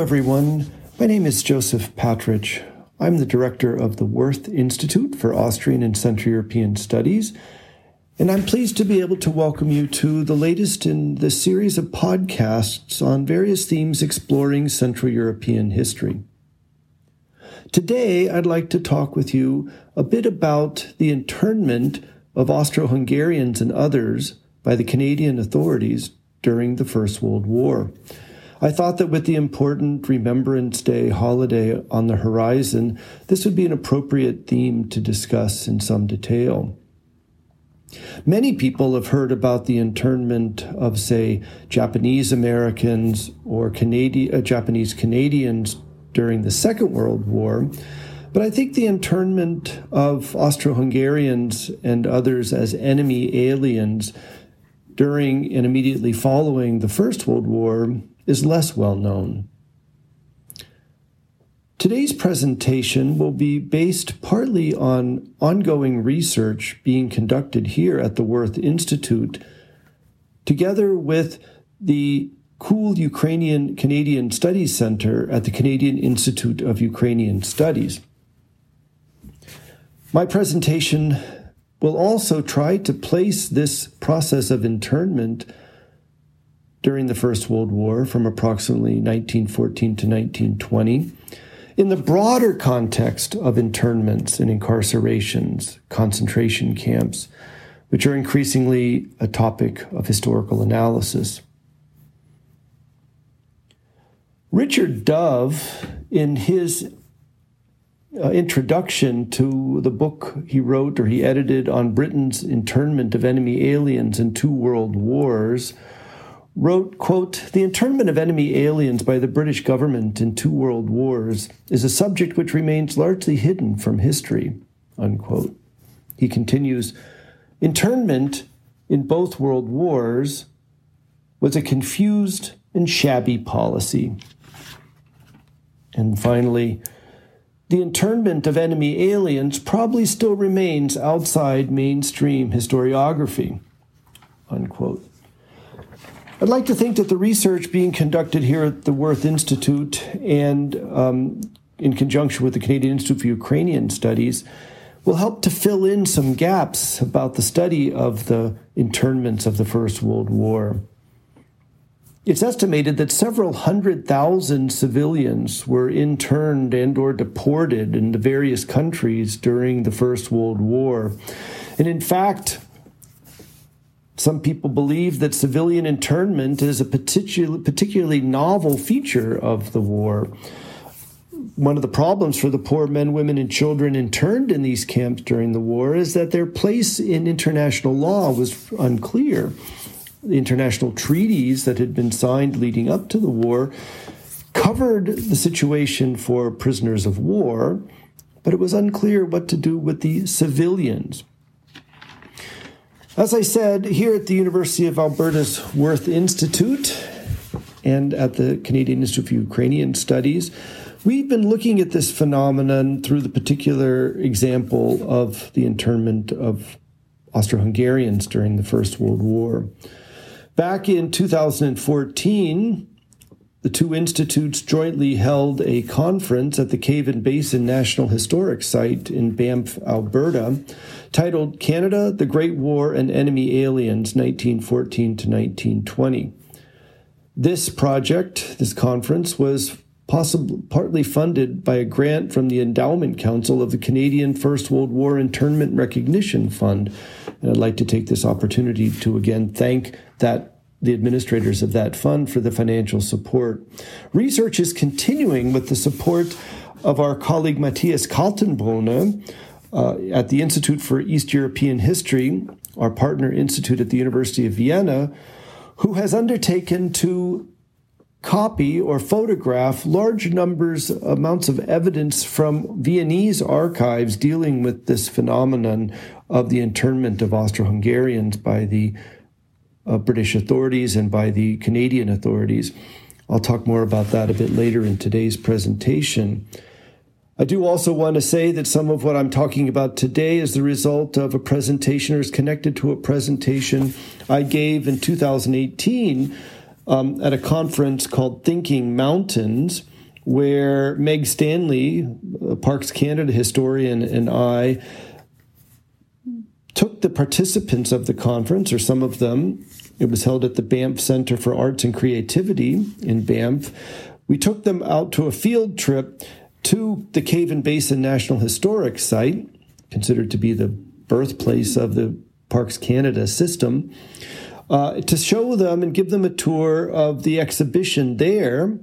Everyone. My name is Joseph Patrouch. I'm the director of the Wirth Institute for Austrian and Central European Studies, and I'm pleased to be able to welcome you to the latest in the series of podcasts on various themes exploring Central European history. Today, I'd like to talk with you a bit about the internment of Austro Hungarians and others by the Canadian authorities during the First World War. I thought that with the important Remembrance Day holiday on the horizon, this would be an appropriate theme to discuss in some detail. Many people have heard about the internment of, say, Japanese Americans or uh, Japanese Canadians during the Second World War, but I think the internment of Austro Hungarians and others as enemy aliens during and immediately following the First World War is less well known. Today's presentation will be based partly on ongoing research being conducted here at the Wirth Institute, together with the Kule Ukrainian Canadian Studies Center at the Canadian Institute of Ukrainian Studies. My presentation will also try to place this process of internment during the First World War from approximately 1914 to 1920 in the broader context of internments and incarcerations, concentration camps, which are increasingly a topic of historical analysis. Richard Dove, in his uh, introduction to the book he wrote or he edited on Britain's internment of enemy aliens in two world wars, wrote, quote, The internment of enemy aliens by the British government in two world wars is a subject which remains largely hidden from history, unquote. He continues, Internment in both world wars was a confused and shabby policy. And finally, the internment of enemy aliens probably still remains outside mainstream historiography. Unquote. I'd like to think that the research being conducted here at the Wirth Institute and um, in conjunction with the Canadian Institute for Ukrainian Studies will help to fill in some gaps about the study of the internments of the First World War. It's estimated that several hundred thousand civilians were interned and or deported in the various countries during the First World War. And in fact, some people believe that civilian internment is a particular, particularly novel feature of the war. One of the problems for the poor men, women, and children interned in these camps during the war is that their place in international law was unclear. The international treaties that had been signed leading up to the war covered the situation for prisoners of war, but it was unclear what to do with the civilians. As I said, here at the University of Alberta's Wirth Institute and at the Canadian Institute for Ukrainian Studies, we've been looking at this phenomenon through the particular example of the internment of Austro Hungarians during the First World War. Back in 2014, the two institutes jointly held a conference at the Cave and Basin National Historic Site in Banff, Alberta, titled Canada, the Great War and Enemy Aliens, 1914 to 1920. This project, this conference, was possibly partly funded by a grant from the Endowment Council of the Canadian First World War Internment Recognition Fund. And I'd like to take this opportunity to again thank that the administrators of that fund for the financial support. Research is continuing with the support of our colleague Matthias Kaltenbrunner uh, at the Institute for East European History, our partner institute at the University of Vienna, who has undertaken to copy or photograph large numbers, amounts of evidence from Viennese archives dealing with this phenomenon of the internment of Austro Hungarians by the uh, British authorities and by the Canadian authorities. I'll talk more about that a bit later in today's presentation. I do also want to say that some of what I'm talking about today is the result of a presentation or is connected to a presentation I gave in 2018 um, at a conference called Thinking Mountains, where Meg Stanley, Parks Canada historian, and I took the participants of the conference, or some of them, it was held at the Banff Center for Arts and Creativity in Banff. We took them out to a field trip to the Cave and Basin National Historic Site, considered to be the birthplace of the Parks Canada system, uh, to show them and give them a tour of the exhibition there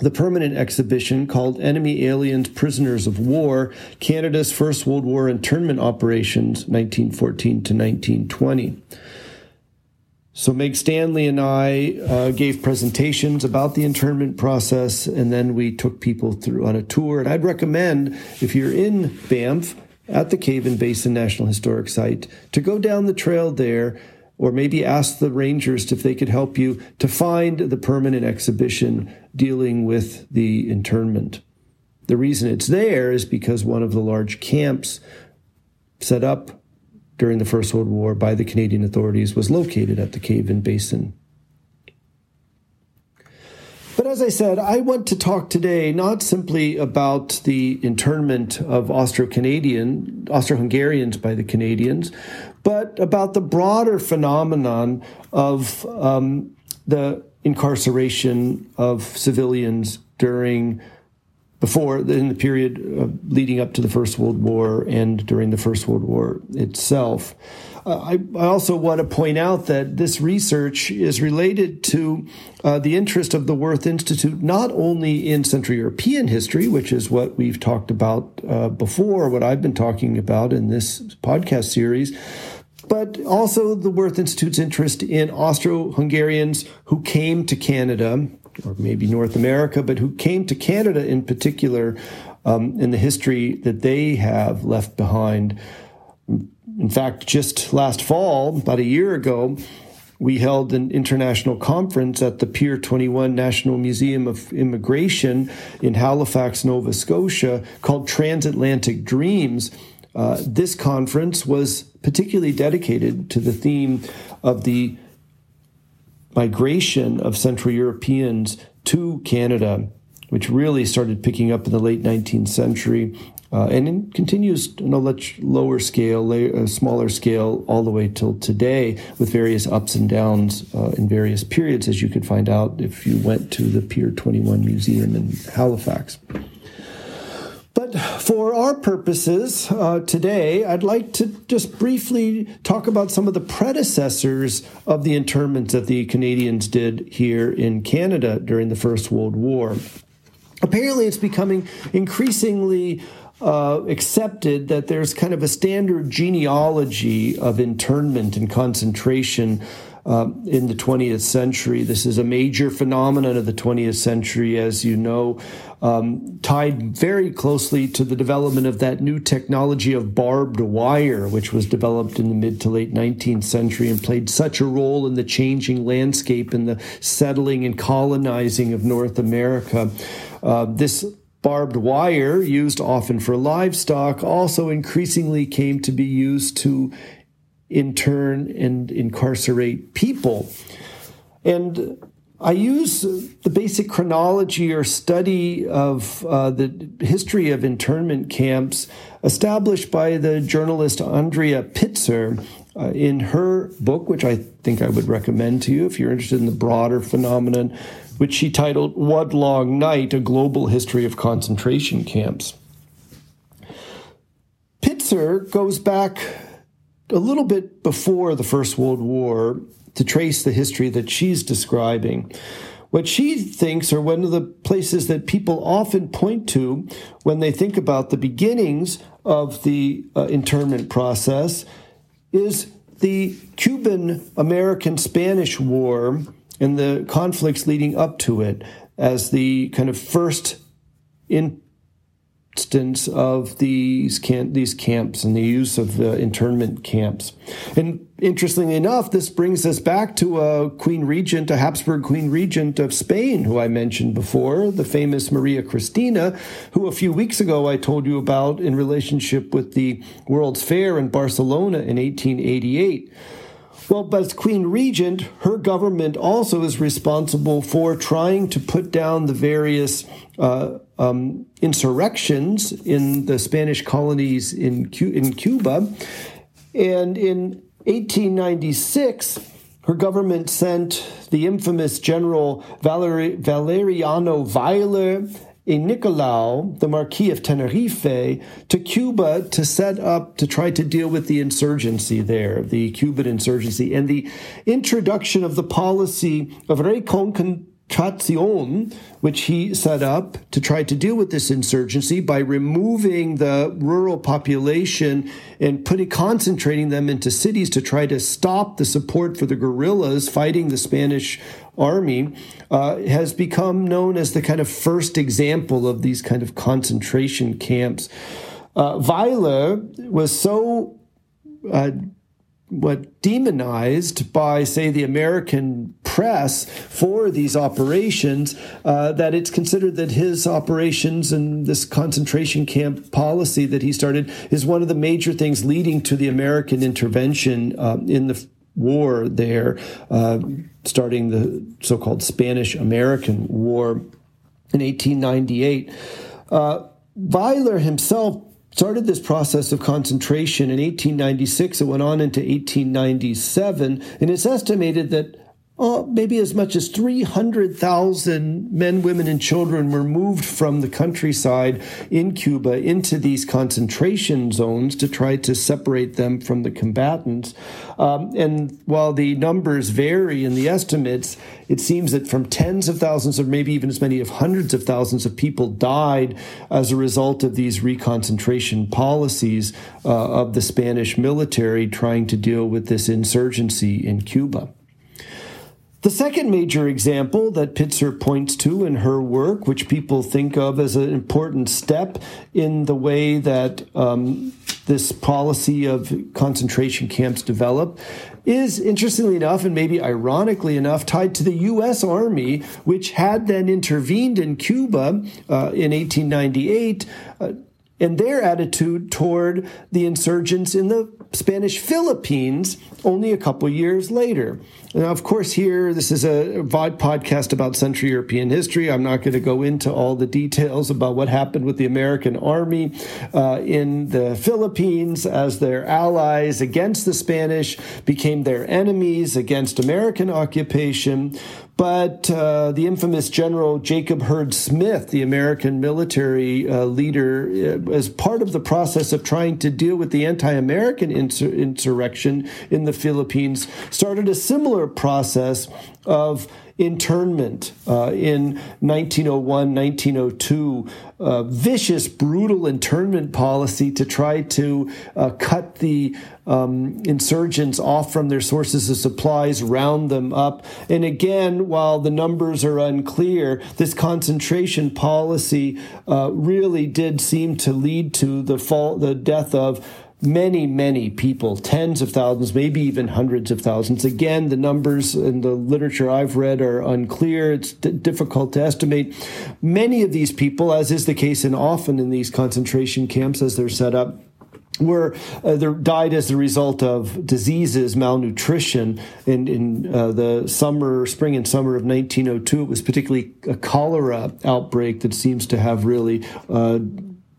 the permanent exhibition called Enemy Aliens Prisoners of War Canada's First World War Internment Operations, 1914 to 1920. So, Meg Stanley and I uh, gave presentations about the internment process, and then we took people through on a tour. And I'd recommend, if you're in Banff at the Cave and Basin National Historic Site, to go down the trail there or maybe ask the rangers if they could help you to find the permanent exhibition dealing with the internment. The reason it's there is because one of the large camps set up during the First World War by the Canadian authorities was located at the Cave and Basin. But as I said, I want to talk today not simply about the internment of Austro-Canadian, Austro-Hungarians by the Canadians, but about the broader phenomenon of um, the incarceration of civilians during before in the period leading up to the First World War and during the First World War itself. Uh, I, I, also want to point out that this research is related to uh, the interest of the Wirth Institute not only in Central European history, which is what we've talked about uh, before, what I've been talking about in this podcast series, but also the Wirth Institute's interest in Austro Hungarians who came to Canada, or maybe North America, but who came to Canada in particular um, in the history that they have left behind. In fact, just last fall, about a year ago, we held an international conference at the Pier 21 National Museum of Immigration in Halifax, Nova Scotia, called Transatlantic Dreams. Uh, this conference was particularly dedicated to the theme of the migration of Central Europeans to Canada, which really started picking up in the late 19th century uh, and continues on a much lower scale, a smaller scale, all the way till today, with various ups and downs uh, in various periods, as you could find out if you went to the Pier 21 Museum in Halifax. But for our purposes uh, today, I'd like to just briefly talk about some of the predecessors of the internments that the Canadians did here in Canada during the First World War. Apparently, it's becoming increasingly uh, accepted that there's kind of a standard genealogy of internment and concentration uh, in the 20th century. This is a major phenomenon of the 20th century, as you know, um, tied very closely to the development of that new technology of barbed wire, which was developed in the mid to late 19th century and played such a role in the changing landscape and the settling and colonizing of North America. Uh, this Barbed wire, used often for livestock, also increasingly came to be used to intern and incarcerate people. And I use the basic chronology or study of uh, the history of internment camps established by the journalist Andrea Pitzer uh, in her book, which I think I would recommend to you if you're interested in the broader phenomenon which she titled One Long Night A Global History of Concentration Camps. Pitzer goes back a little bit before the First World War to trace the history that she's describing. What she thinks are one of the places that people often point to when they think about the beginnings of the uh, internment process is the Cuban American Spanish War and the conflicts leading up to it as the kind of first instance of these camp, these camps and the use of the internment camps. And interestingly enough, this brings us back to a queen regent, a Habsburg queen regent of Spain, who I mentioned before, the famous Maria Cristina, who a few weeks ago I told you about in relationship with the World's Fair in Barcelona in 1888. Well, but as Queen Regent, her government also is responsible for trying to put down the various uh, um, insurrections in the Spanish colonies in, in Cuba. And in 1896, her government sent the infamous General Valeri- Valeriano Weyler a Nicolau, the Marquis of Tenerife, to Cuba to set up to try to deal with the insurgency there, the Cuban insurgency, and the introduction of the policy of recon Trazione, which he set up to try to deal with this insurgency by removing the rural population and putting concentrating them into cities to try to stop the support for the guerrillas fighting the Spanish army, uh, has become known as the kind of first example of these kind of concentration camps. Uh, Weyler was so uh, what demonized by, say, the American press for these operations, uh, that it's considered that his operations and this concentration camp policy that he started is one of the major things leading to the American intervention uh, in the war there, uh, starting the so-called Spanish American War in 1898. Uh, Weyler himself started this process of concentration in 1896. It went on into 1897, and it's estimated that uh, maybe as much as 300,000 men, women, and children were moved from the countryside in Cuba into these concentration zones to try to separate them from the combatants. Um, and while the numbers vary in the estimates, it seems that from tens of thousands or maybe even as many of hundreds of thousands of people died as a result of these reconcentration policies uh, of the Spanish military trying to deal with this insurgency in Cuba. The second major example that Pitzer points to in her work, which people think of as an important step in the way that um, this policy of concentration camps developed, is interestingly enough, and maybe ironically enough, tied to the U.S. Army, which had then intervened in Cuba uh, in 1898. Uh, and their attitude toward the insurgents in the Spanish Philippines only a couple years later. Now, of course, here, this is a podcast about Central European history. I'm not going to go into all the details about what happened with the American army uh, in the Philippines as their allies against the Spanish became their enemies against American occupation. But uh, the infamous General Jacob Hurd Smith, the American military uh, leader, uh, as part of the process of trying to deal with the anti American insur- insurrection in the Philippines, started a similar process of internment uh, in 1901, 1902, uh, vicious, brutal internment policy to try to uh, cut the um, insurgents off from their sources of supplies, round them up. And again, while the numbers are unclear, this concentration policy uh, really did seem to lead to the fall, the death of many, many people, tens of thousands, maybe even hundreds of thousands. Again, the numbers in the literature I've read are unclear. It's d- difficult to estimate. Many of these people, as is the case and often in these concentration camps as they're set up, were uh, died as a result of diseases, malnutrition. In, in uh, the summer, spring and summer of 1902, it was particularly a cholera outbreak that seems to have really uh,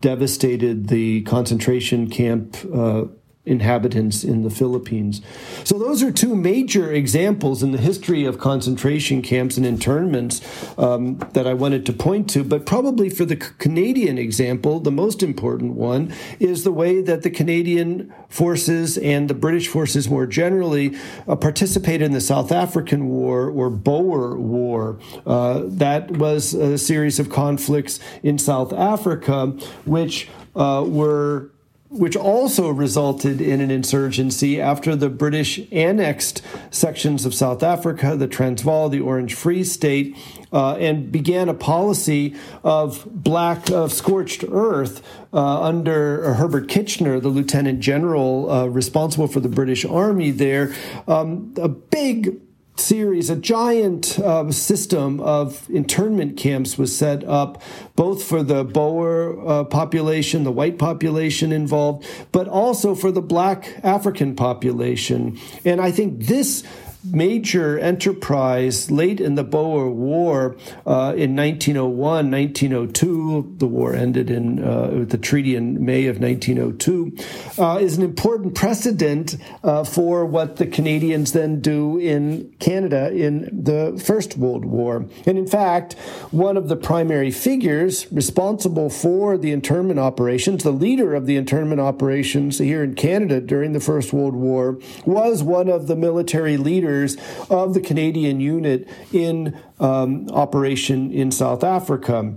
devastated the concentration camp uh, inhabitants in the Philippines. So, those are two major examples in the history of concentration camps and internments um, that I wanted to point to. But probably for the Canadian example, the most important one is the way that the Canadian forces and the British forces more generally uh, participated in the South African War or Boer War. Uh, that was a series of conflicts in South Africa, which uh, were which also resulted in an insurgency after the British annexed sections of South Africa, the Transvaal, the Orange Free State, uh, and began a policy of black, of scorched earth uh, under Herbert Kitchener, the lieutenant general uh, responsible for the British Army there. Um, a big series, a giant uh, system of internment camps was set up, both for the Boer uh, population, the white population involved, but also for the black African population. And I think this major enterprise late in the Boer War uh, in 1901, 1902. The war ended in uh, with the treaty in May of 1902. Uh, is an important precedent uh, for what the Canadians then do in Canada in the First World War. And in fact, one of the primary figures responsible for the internment operations, the leader of the internment operations here in Canada during the First World War, was one of the military leaders leaders of the Canadian unit in um, operation in South Africa.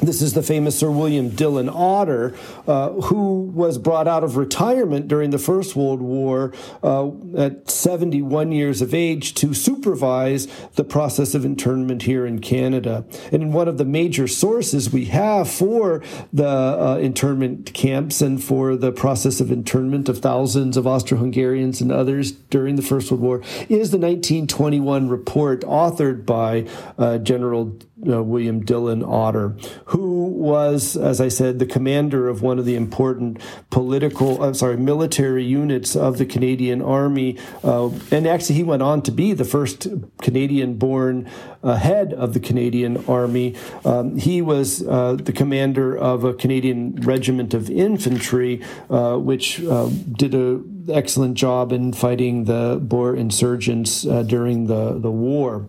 This is the famous Sir William Dillon Otter, uh, who was brought out of retirement during the First World War uh, at 71 years of age to supervise the process of internment here in Canada. And one of the major sources we have for the uh, internment camps and for the process of internment of thousands of Austro Hungarians and others during the First World War is the 1921 report authored by uh, General uh, William Dillon Otter, who was, as I said, the commander of one of the important political, I'm sorry, military units of the Canadian Army. Uh, and actually, he went on to be the first Canadian born uh, head of the Canadian Army. Um, he was uh, the commander of a Canadian regiment of infantry, uh, which uh, did an excellent job in fighting the Boer insurgents during the, the war.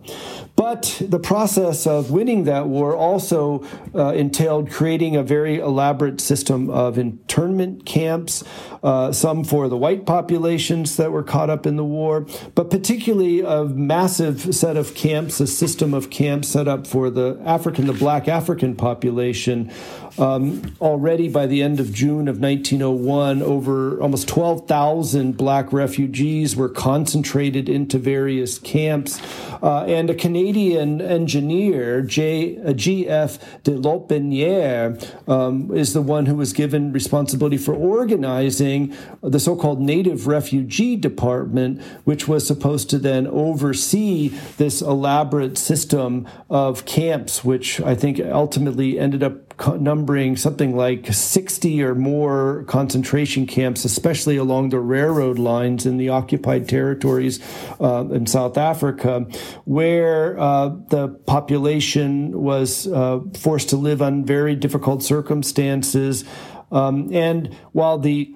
But the process of winning that war also uh, entailed creating a very elaborate system of internment camps, uh, some for the white populations that were caught up in the war, but particularly a massive set of camps, a system of camps set up for the African, the black African population. Um, already by the end of June of 1901, over almost 12,000 black refugees were concentrated into various camps. Uh, and a Canadian engineer, J, uh, G.F. de Lotbiniere, um, is the one who was given responsibility for organizing the so called Native Refugee Department, which was supposed to then oversee this elaborate system of camps, which I think ultimately ended up numbering something like 60 or more concentration camps, especially along the railroad lines in the occupied territories uh, in South Africa, where uh, the population was uh, forced to live on very difficult circumstances. Um, and while the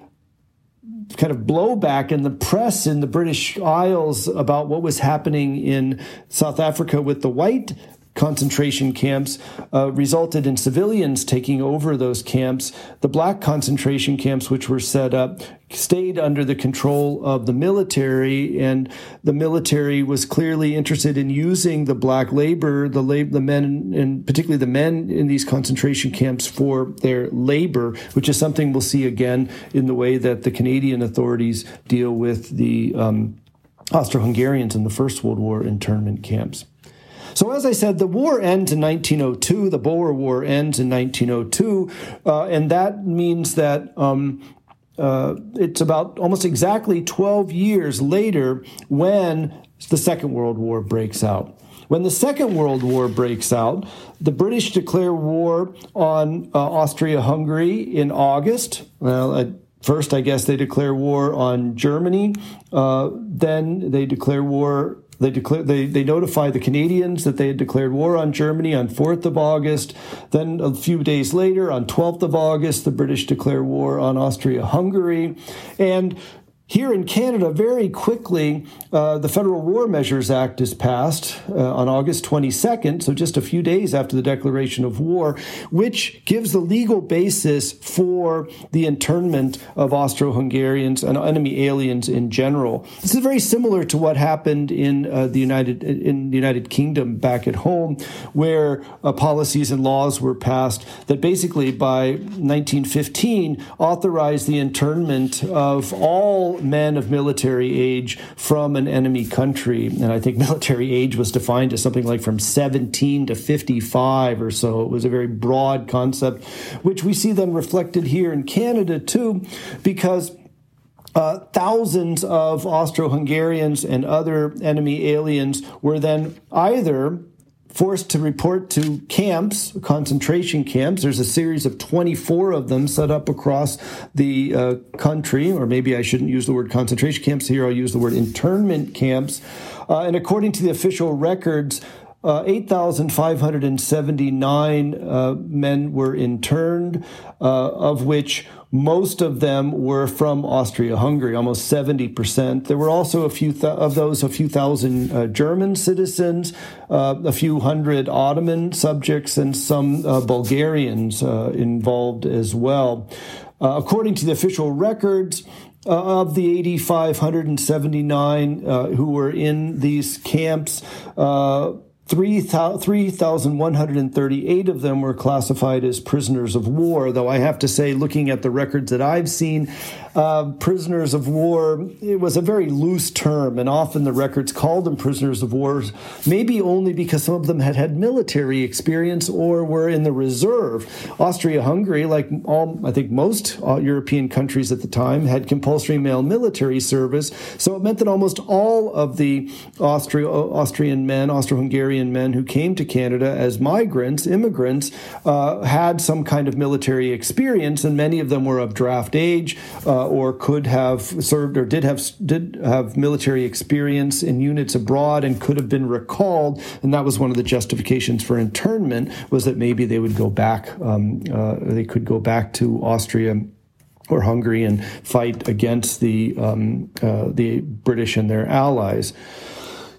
kind of blowback in the press in the British Isles about what was happening in South Africa with the white concentration camps uh, resulted in civilians taking over those camps. The black concentration camps, which were set up, stayed under the control of the military, and the military was clearly interested in using the black labor, the lab- the men, and particularly the men in these concentration camps for their labor, which is something we'll see again in the way that the Canadian authorities deal with the um, Austro-Hungarians in the First World War internment camps. So, as I said, the war ends in 1902. The Boer War ends in 1902, uh, and that means that um, uh, it's about almost exactly 12 years later when the Second World War breaks out. When the Second World War breaks out, the British declare war on uh, Austria Hungary in August. Well, at first, I guess they declare war on Germany. Uh, then they declare war they declare they, they notified the Canadians that they had declared war on Germany on 4th of August. Then a few days later, on 12th of August, the British declare war on Austria-Hungary. And here in Canada, very quickly, uh, the Federal War Measures Act is passed uh, on August 22nd, so just a few days after the declaration of war, which gives the legal basis for the internment of Austro Hungarians and enemy aliens in general. This is very similar to what happened in uh, the United in the United Kingdom back at home, where uh, policies and laws were passed that basically by 1915 authorized the internment of men of military age from an enemy country. And I think military age was defined as something like from 17 to 55 or so. It was a very broad concept, which we see then reflected here in Canada too, because uh, thousands of Austro Hungarians and other enemy aliens were then either forced to report to camps, concentration camps. There's a series of 24 of them set up across the uh, country, or maybe I shouldn't use the word concentration camps here, I'll use the word internment camps. Uh, and according to the official records, uh, 8,579 uh, men were interned, uh, of which most of them were from Austria Hungary, almost 70%. There were also a few th- of those, a few thousand uh, German citizens, uh, a few hundred Ottoman subjects, and some uh, Bulgarians involved as well. According to the official records, uh, of the 8,579 uh, who were in these camps, uh, 3,138 of them were classified as prisoners of war, though I have to say, looking at the records that I've seen, uh, prisoners of war, it was a very loose term, and often the records called them prisoners of war, maybe only because some of them had had military experience or were in the reserve. Austria Hungary, like all, I think most uh, European countries at the time, had compulsory male military service, so it meant that almost all of the Austria, Austrian men, Austro Hungarian men who came to Canada as migrants, immigrants, uh, had some kind of military experience, and many of them were of draft age. Uh, uh, or could have served or did have did have military experience in units abroad and could have been recalled, and that was one of the justifications for internment was that maybe they would go back, um, uh, they could go back to Austria or Hungary and fight against the um, uh, the British and their allies.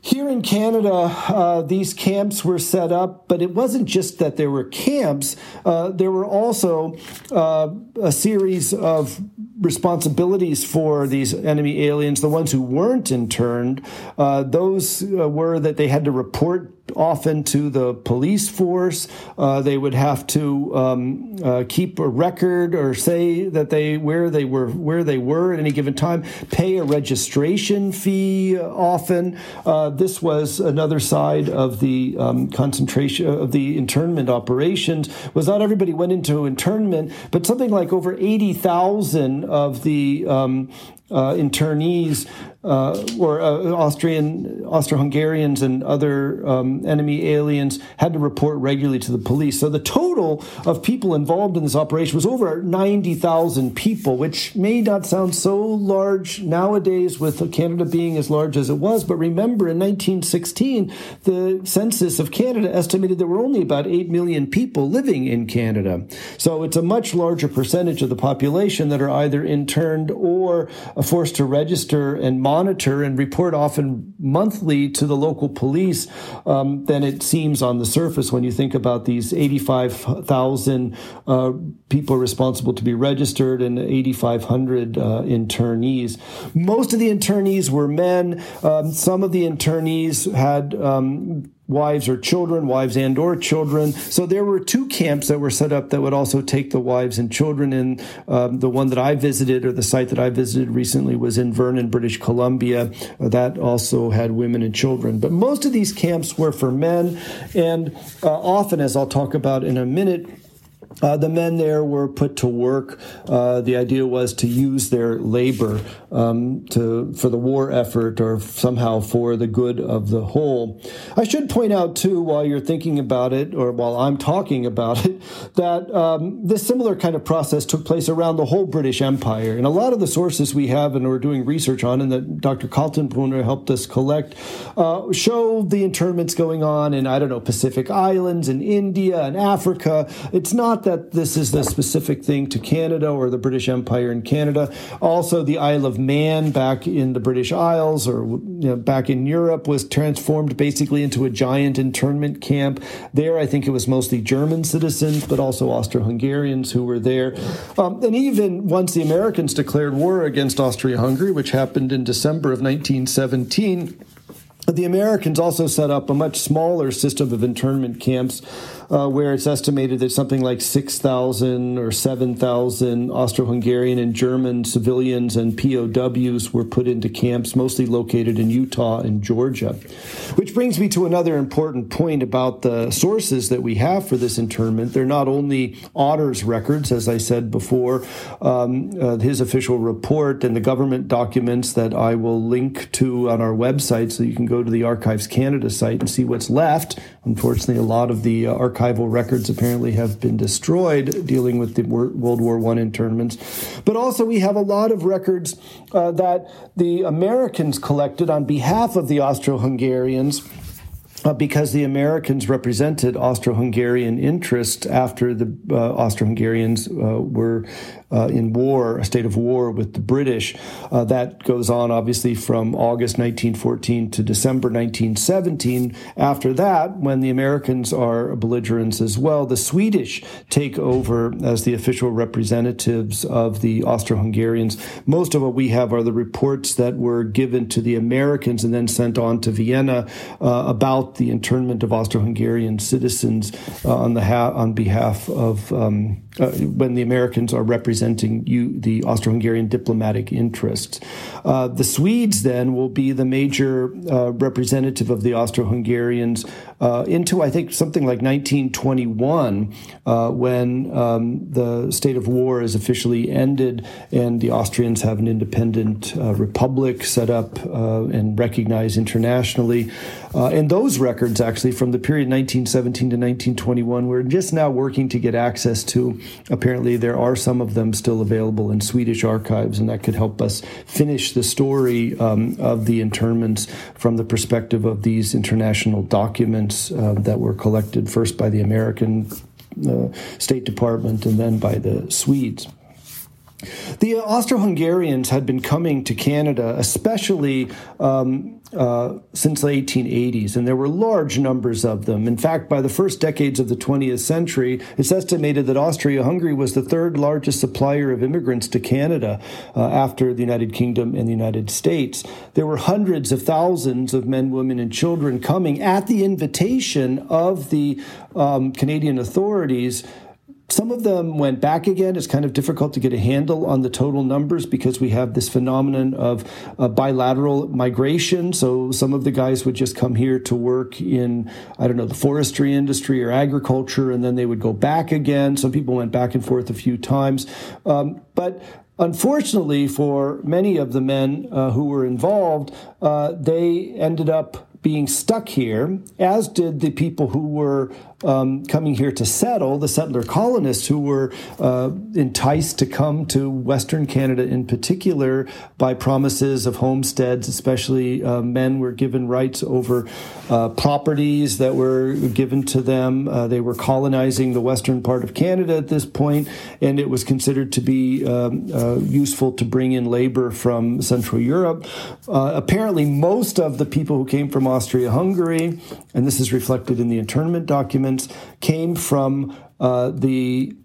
Here in Canada, uh, these camps were set up, but it wasn't just that there were camps. Uh, there were also uh, a series of responsibilities for these enemy aliens, the ones who weren't interned. Uh, those uh, were that they had to report often to the police force. Uh, they would have to um, uh, keep a record or say that they where they were where they were at any given time. Pay a registration fee often. Uh, this was another side of the um, concentration of the internment operations. Was not everybody went into internment, but something like over eighty thousand of the um, uh, internees uh, or uh, Austrian, Austro-Hungarians and other um, enemy aliens had to report regularly to the police. So the total of people involved in this operation was over 90,000 people, which may not sound so large nowadays with Canada being as large as it was. But remember, in 1916, the census of Canada estimated there were only about 8 million people living in Canada. So it's a much larger percentage of the population that are either interned or forced to register and monitor and report often monthly to the local police um, than it seems on the surface when you think about these 85,000 uh, people responsible to be registered and 8,500 uh, internees. Most of the internees were men. Um, some of the internees had um, wives or children, wives and or children. So there were two camps that were set up that would also take the wives and children in. Um, the one that I visited or the site that I visited recently was in Vernon, British Columbia. Uh, that also had women and children. But most of these camps were for men. And uh, often, as I'll talk about in a minute, uh, the men there were put to work. Uh, the idea was to use their labor um, to for the war effort or somehow for the good of the whole. I should point out too, while you're thinking about it, or while I'm talking about it, that um, this similar kind of process took place around the whole British Empire. And a lot of the sources we have and we're doing research on, and that Dr. Kaltenbrunner helped us collect, uh, show the internments going on in I don't know Pacific Islands and India and Africa. It's not that this is the specific thing to Canada or the British Empire in Canada. Also, the Isle of Man back in the British Isles or you know, back in Europe was transformed basically into a giant internment camp. There, I think it was mostly German citizens, but also Austro-Hungarians who were there. Um, and even once the Americans declared war against Austria-Hungary, which happened in December of 1917, The Americans also set up a much smaller system of internment camps uh, where it's estimated that something like 6,000 or 7,000 Austro Hungarian and German civilians and POWs were put into camps, mostly located in Utah and Georgia. Which brings me to another important point about the sources that we have for this internment. They're not only Otter's records, as I said before, um, uh, his official report and the government documents that I will link to on our website so you can go to the Archives Canada site and see what's left. Unfortunately, a lot of the uh, archival records apparently have been destroyed dealing with the World War I internments. But also, we have a lot of records uh, that the Americans collected on behalf of the Austro Hungarians uh, because the Americans represented Austro-Hungarian interests after the uh, Austro-Hungarians uh, were uh, in war, a state of war with the British. Uh, that goes on obviously from August 1914 to December 1917. After that, when the Americans are belligerents as well, the Swedish take over as the official representatives of the Austro-Hungarians. Most of what we have are the reports that were given to the Americans and then sent on to Vienna uh, about the internment of Austro-Hungarian citizens uh, on the ha- on behalf of um, uh, when the Americans are representing you, the Austro-Hungarian diplomatic interests. Uh, the Swedes then will be the major uh, representative of the Austro-Hungarians uh, into I think something like 1921 uh, when um, the state of war is officially ended and the Austrians have an independent republic set up and recognized internationally. and those records actually from the period 1917 to 1921 we're just now working to get access to apparently there are some of them still available in swedish archives and that could help us finish the story um, of the internments from the perspective of these international documents uh, that were collected first by the american uh, state department and then by the swedes. The Austro Hungarians had been coming to Canada, especially um, uh, since the 1880s, and there were large numbers of them. In fact, by the first decades of the 20th century, it's estimated that Austria Hungary was the third largest supplier of immigrants to Canada uh, after the United Kingdom and the United States. There were hundreds of thousands of men, women, and children coming at the invitation of the um, Canadian authorities some of them went back again. It's kind of difficult to get a handle on the total numbers because we have this phenomenon of bilateral migration. So some of the guys would just come here to work in, I don't know, the forestry industry or agriculture, and then they would go back again. Some people went back and forth a few times. Um, but unfortunately, for many of the men uh, who were involved, uh, they ended up being stuck here, as did the people who were um, coming here to settle, the settler colonists who were uh, enticed to come to Western Canada in particular by promises of homesteads, especially uh, men were given rights over uh, properties that were given to them. Uh, they were colonizing the western part of Canada at this point, and it was considered to be um, uh, useful to bring in labor from Central Europe. Uh, apparently, most of the people who came from Austria Hungary, and this is reflected in the internment documents, came from uh, the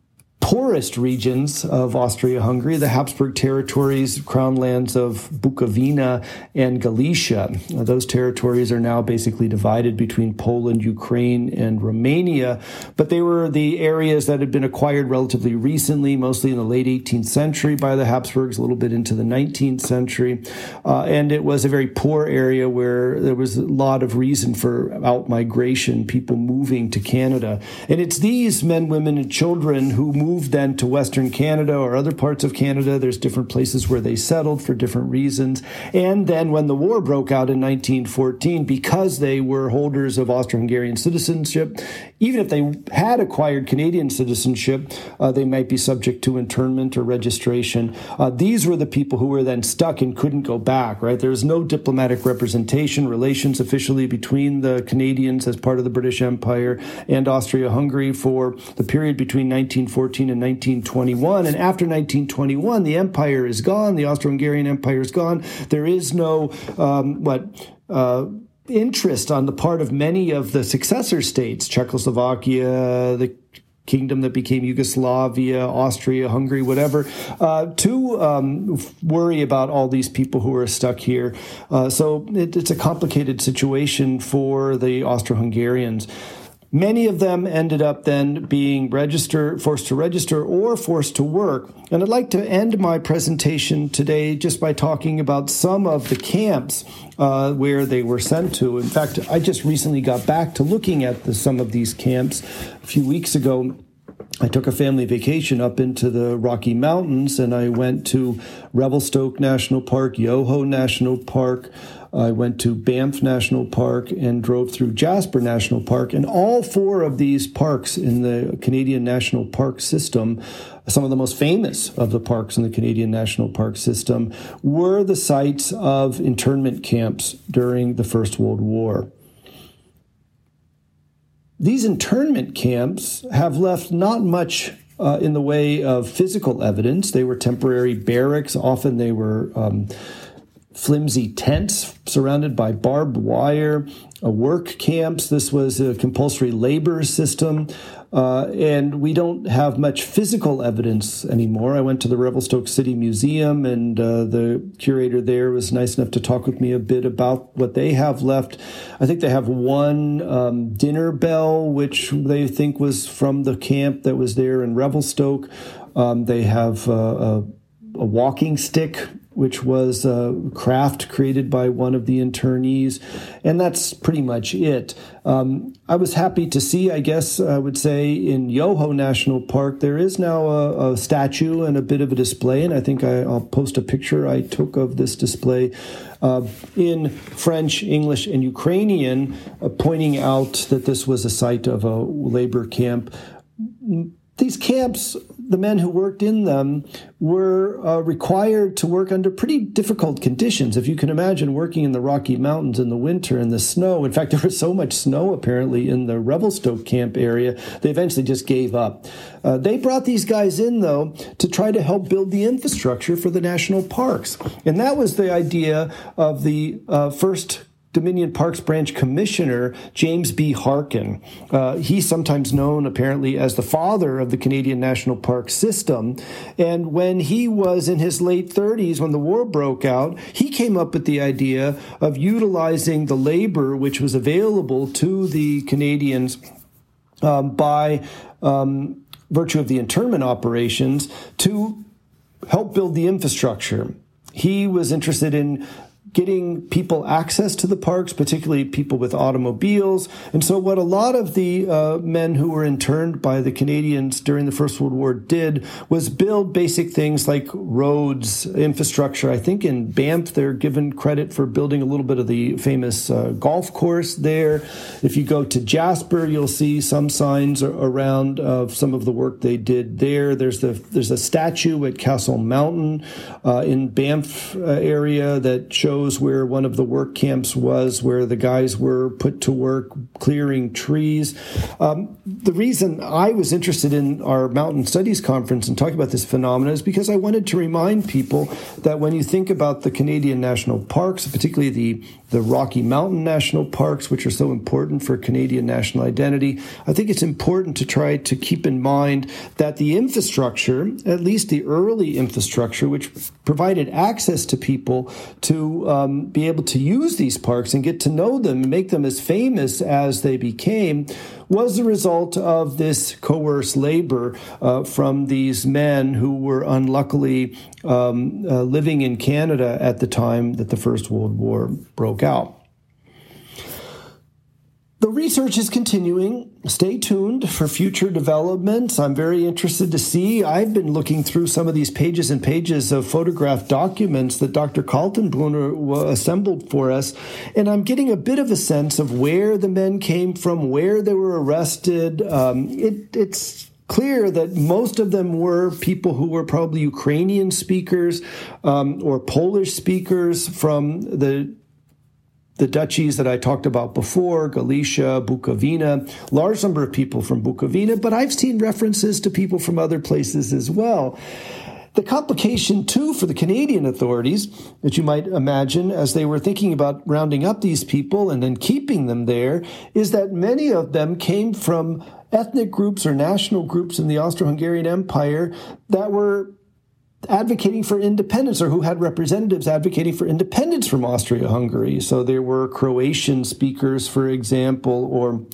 poorest regions of Austria Hungary, the Habsburg territories, crown lands of Bukovina and Galicia. Those territories are now basically divided between Poland, Ukraine, and Romania, but they were the areas that had been acquired relatively recently, mostly in the late 18th century by the Habsburgs, a little bit into the 19th century. Uh, and it was a very poor area where there was a lot of reason for outmigration, people moving to Canada. And it's these men, women, and children who moved then to Western Canada or other parts of Canada. There's different places where they settled for different reasons. And then when the war broke out in 1914, because they were holders of Austro Hungarian citizenship, even if they had acquired Canadian citizenship, uh, they might be subject to internment or registration. Uh, these were the people who were then stuck and couldn't go back, right? There was no diplomatic representation, relations officially between the Canadians as part of the British Empire and Austria Hungary for the period between 1914 and 1921. And after 1921, the empire is gone. The Austro-Hungarian Empire is gone. There is no um, what. Uh, interest on the part of many of the successor states, Czechoslovakia, the kingdom that became Yugoslavia, Austria, Hungary, whatever, uh, to um, worry about all these people who are stuck here. Uh, so it, it's a complicated situation for the Austro Hungarians. Many of them ended up then being registered, forced to register or forced to work. And I'd like to end my presentation today just by talking about some of the camps uh, where they were sent to. In fact, I just recently got back to looking at the, some of these camps a few weeks ago. I took a family vacation up into the Rocky Mountains and I went to Revelstoke National Park, Yoho National Park, I went to Banff National Park and drove through Jasper National Park. And all four of these parks in the Canadian National Park system, some of the most famous of the parks in the Canadian National Park system, were the sites of internment camps during the First World War. These internment camps have left not much uh, in the way of physical evidence. They were temporary barracks. Often they were um, flimsy tents surrounded by barbed wire, uh, work camps. This was a compulsory labor system. Uh, and we don't have much physical evidence anymore. I went to the Revelstoke City Museum, and uh, the curator there was nice enough to talk with me a bit about what they have left. I think they have one um, dinner bell, which they think was from the camp that was there in Revelstoke. Um, they have uh, a, a walking stick which was a craft created by one of the internees, and that's pretty much it. Um, I was happy to see, I guess I would say, in Yoho National Park, there is now a, a statue and a bit of a display, and I think I, will post a picture I took of this display uh, in French, English, and Ukrainian, uh, pointing out that this was a site of a labor camp these camps, the men who worked in them were uh, required to work under pretty difficult conditions. If you can imagine working in the Rocky Mountains in the winter in the snow. In fact, there was so much snow apparently in the Revelstoke camp area, they eventually just gave up. Uh, they brought these guys in, though, to try to help build the infrastructure for the national parks. And that was the idea of the uh, first Dominion Parks Branch Commissioner James B. Harkin. Uh, he's sometimes known, apparently, as the father of the Canadian National Park system. And when he was in his late 30s, when the war broke out, he came up with the idea of utilizing the labor which was available to the Canadians um, by um, virtue of the internment operations to help build the infrastructure. He was interested in getting people access to the parks, particularly people with automobiles. And so, what a lot of the uh, men who were interned by the Canadians during the First World War did was build basic things like roads, infrastructure. I think in Banff, they're given credit for building a little bit of the famous uh, golf course there. If you go to Jasper, you'll see some signs around of some of the work they did there. There's the there's a statue at Castle Mountain uh, in Banff uh, area that shows shows where one of the work camps was, where the guys were put to work clearing trees. Um, the reason I was interested in our Mountain Studies Conference and talking about this phenomenon is because I wanted to remind people that when you think about the Canadian national parks, particularly the the Rocky Mountain National Parks, which are so important for Canadian national identity. I think it's important to try to keep in mind that the infrastructure, at least the early infrastructure, which provided access to people to um, be able to use these parks and get to know them and make them as famous as they became, was the result of this coerced labor uh, from these men who were unluckily um, uh, living in Canada at the time that the First World War broke out. The research is continuing. Stay tuned for future developments. I'm very interested to see. I've been looking through some of these pages and pages of photographed documents that Dr. Kaltenbrunner assembled for us, and I'm getting a bit of a sense of where the men came from, where they were arrested. Um, it, it's clear that most of them were people who were probably Ukrainian speakers um, or Polish speakers from the the duchies that I talked about before, Galicia, Bukovina, large number of people from Bukovina, but I've seen references to people from other places as well. The complication, too, for the Canadian authorities, that you might imagine as they were thinking about rounding up these people and then keeping them there, is that many of them came from ethnic groups or national groups in the Austro Hungarian Empire that were advocating for independence or who had representatives advocating for independence from Austria Hungary. So there were Croatian speakers, for example, or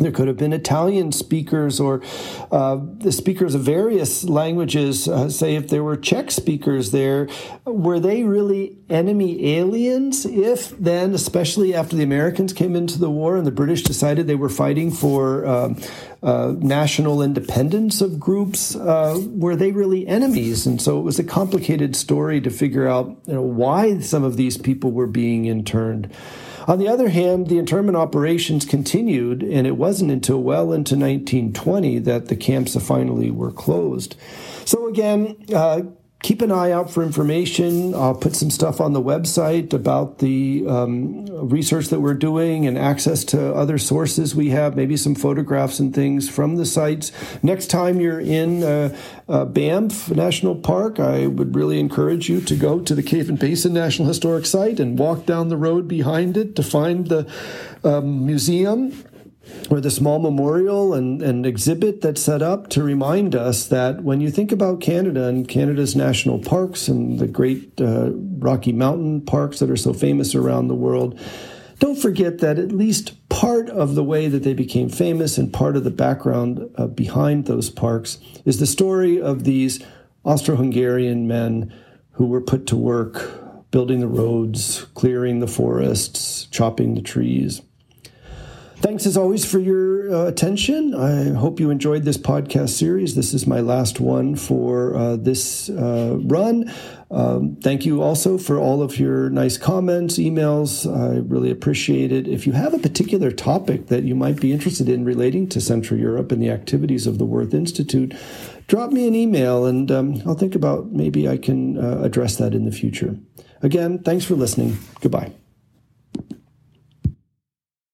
there could have been Italian speakers or uh, the speakers of various languages. Uh, say, if there were Czech speakers there, were they really enemy aliens? If then, especially after the Americans came into the war and the British decided they were fighting for uh, uh national independence of groups, uh, were they really enemies? And so it was a complicated story to figure out you know, why some of these people were being interned. On the other hand, the internment operations continued, and it wasn't until well into 1920 that the camps finally were closed. So, again, uh, keep an eye out for information. I'll put some stuff on the website about the um, research that we're doing and access to other sources we have, maybe some photographs and things from the sites. Next time you're in uh, uh, Banff National Park, I would really encourage you to go to the Cave and Basin National Historic Site and walk down the road behind it to find the um, museum or the small memorial and, and exhibit that's set up to remind us that when you think about Canada and Canada's national parks and the great uh, Rocky Mountain parks that are so famous around the world, don't forget that at least part of the way that they became famous and part of the background uh, behind those parks is the story of these Austro Hungarian men who were put to work building the roads, clearing the forests, chopping the trees. Thanks as always for your uh, attention. I hope you enjoyed this podcast series. This is my last one for uh, this uh, run. Um, thank you also for all of your nice comments, emails. I really appreciate it. If you have a particular topic that you might be interested in relating to Central Europe and the activities of the Wirth Institute, drop me an email and um, I'll think about maybe I can uh, address that in the future. Again, thanks for listening. Goodbye.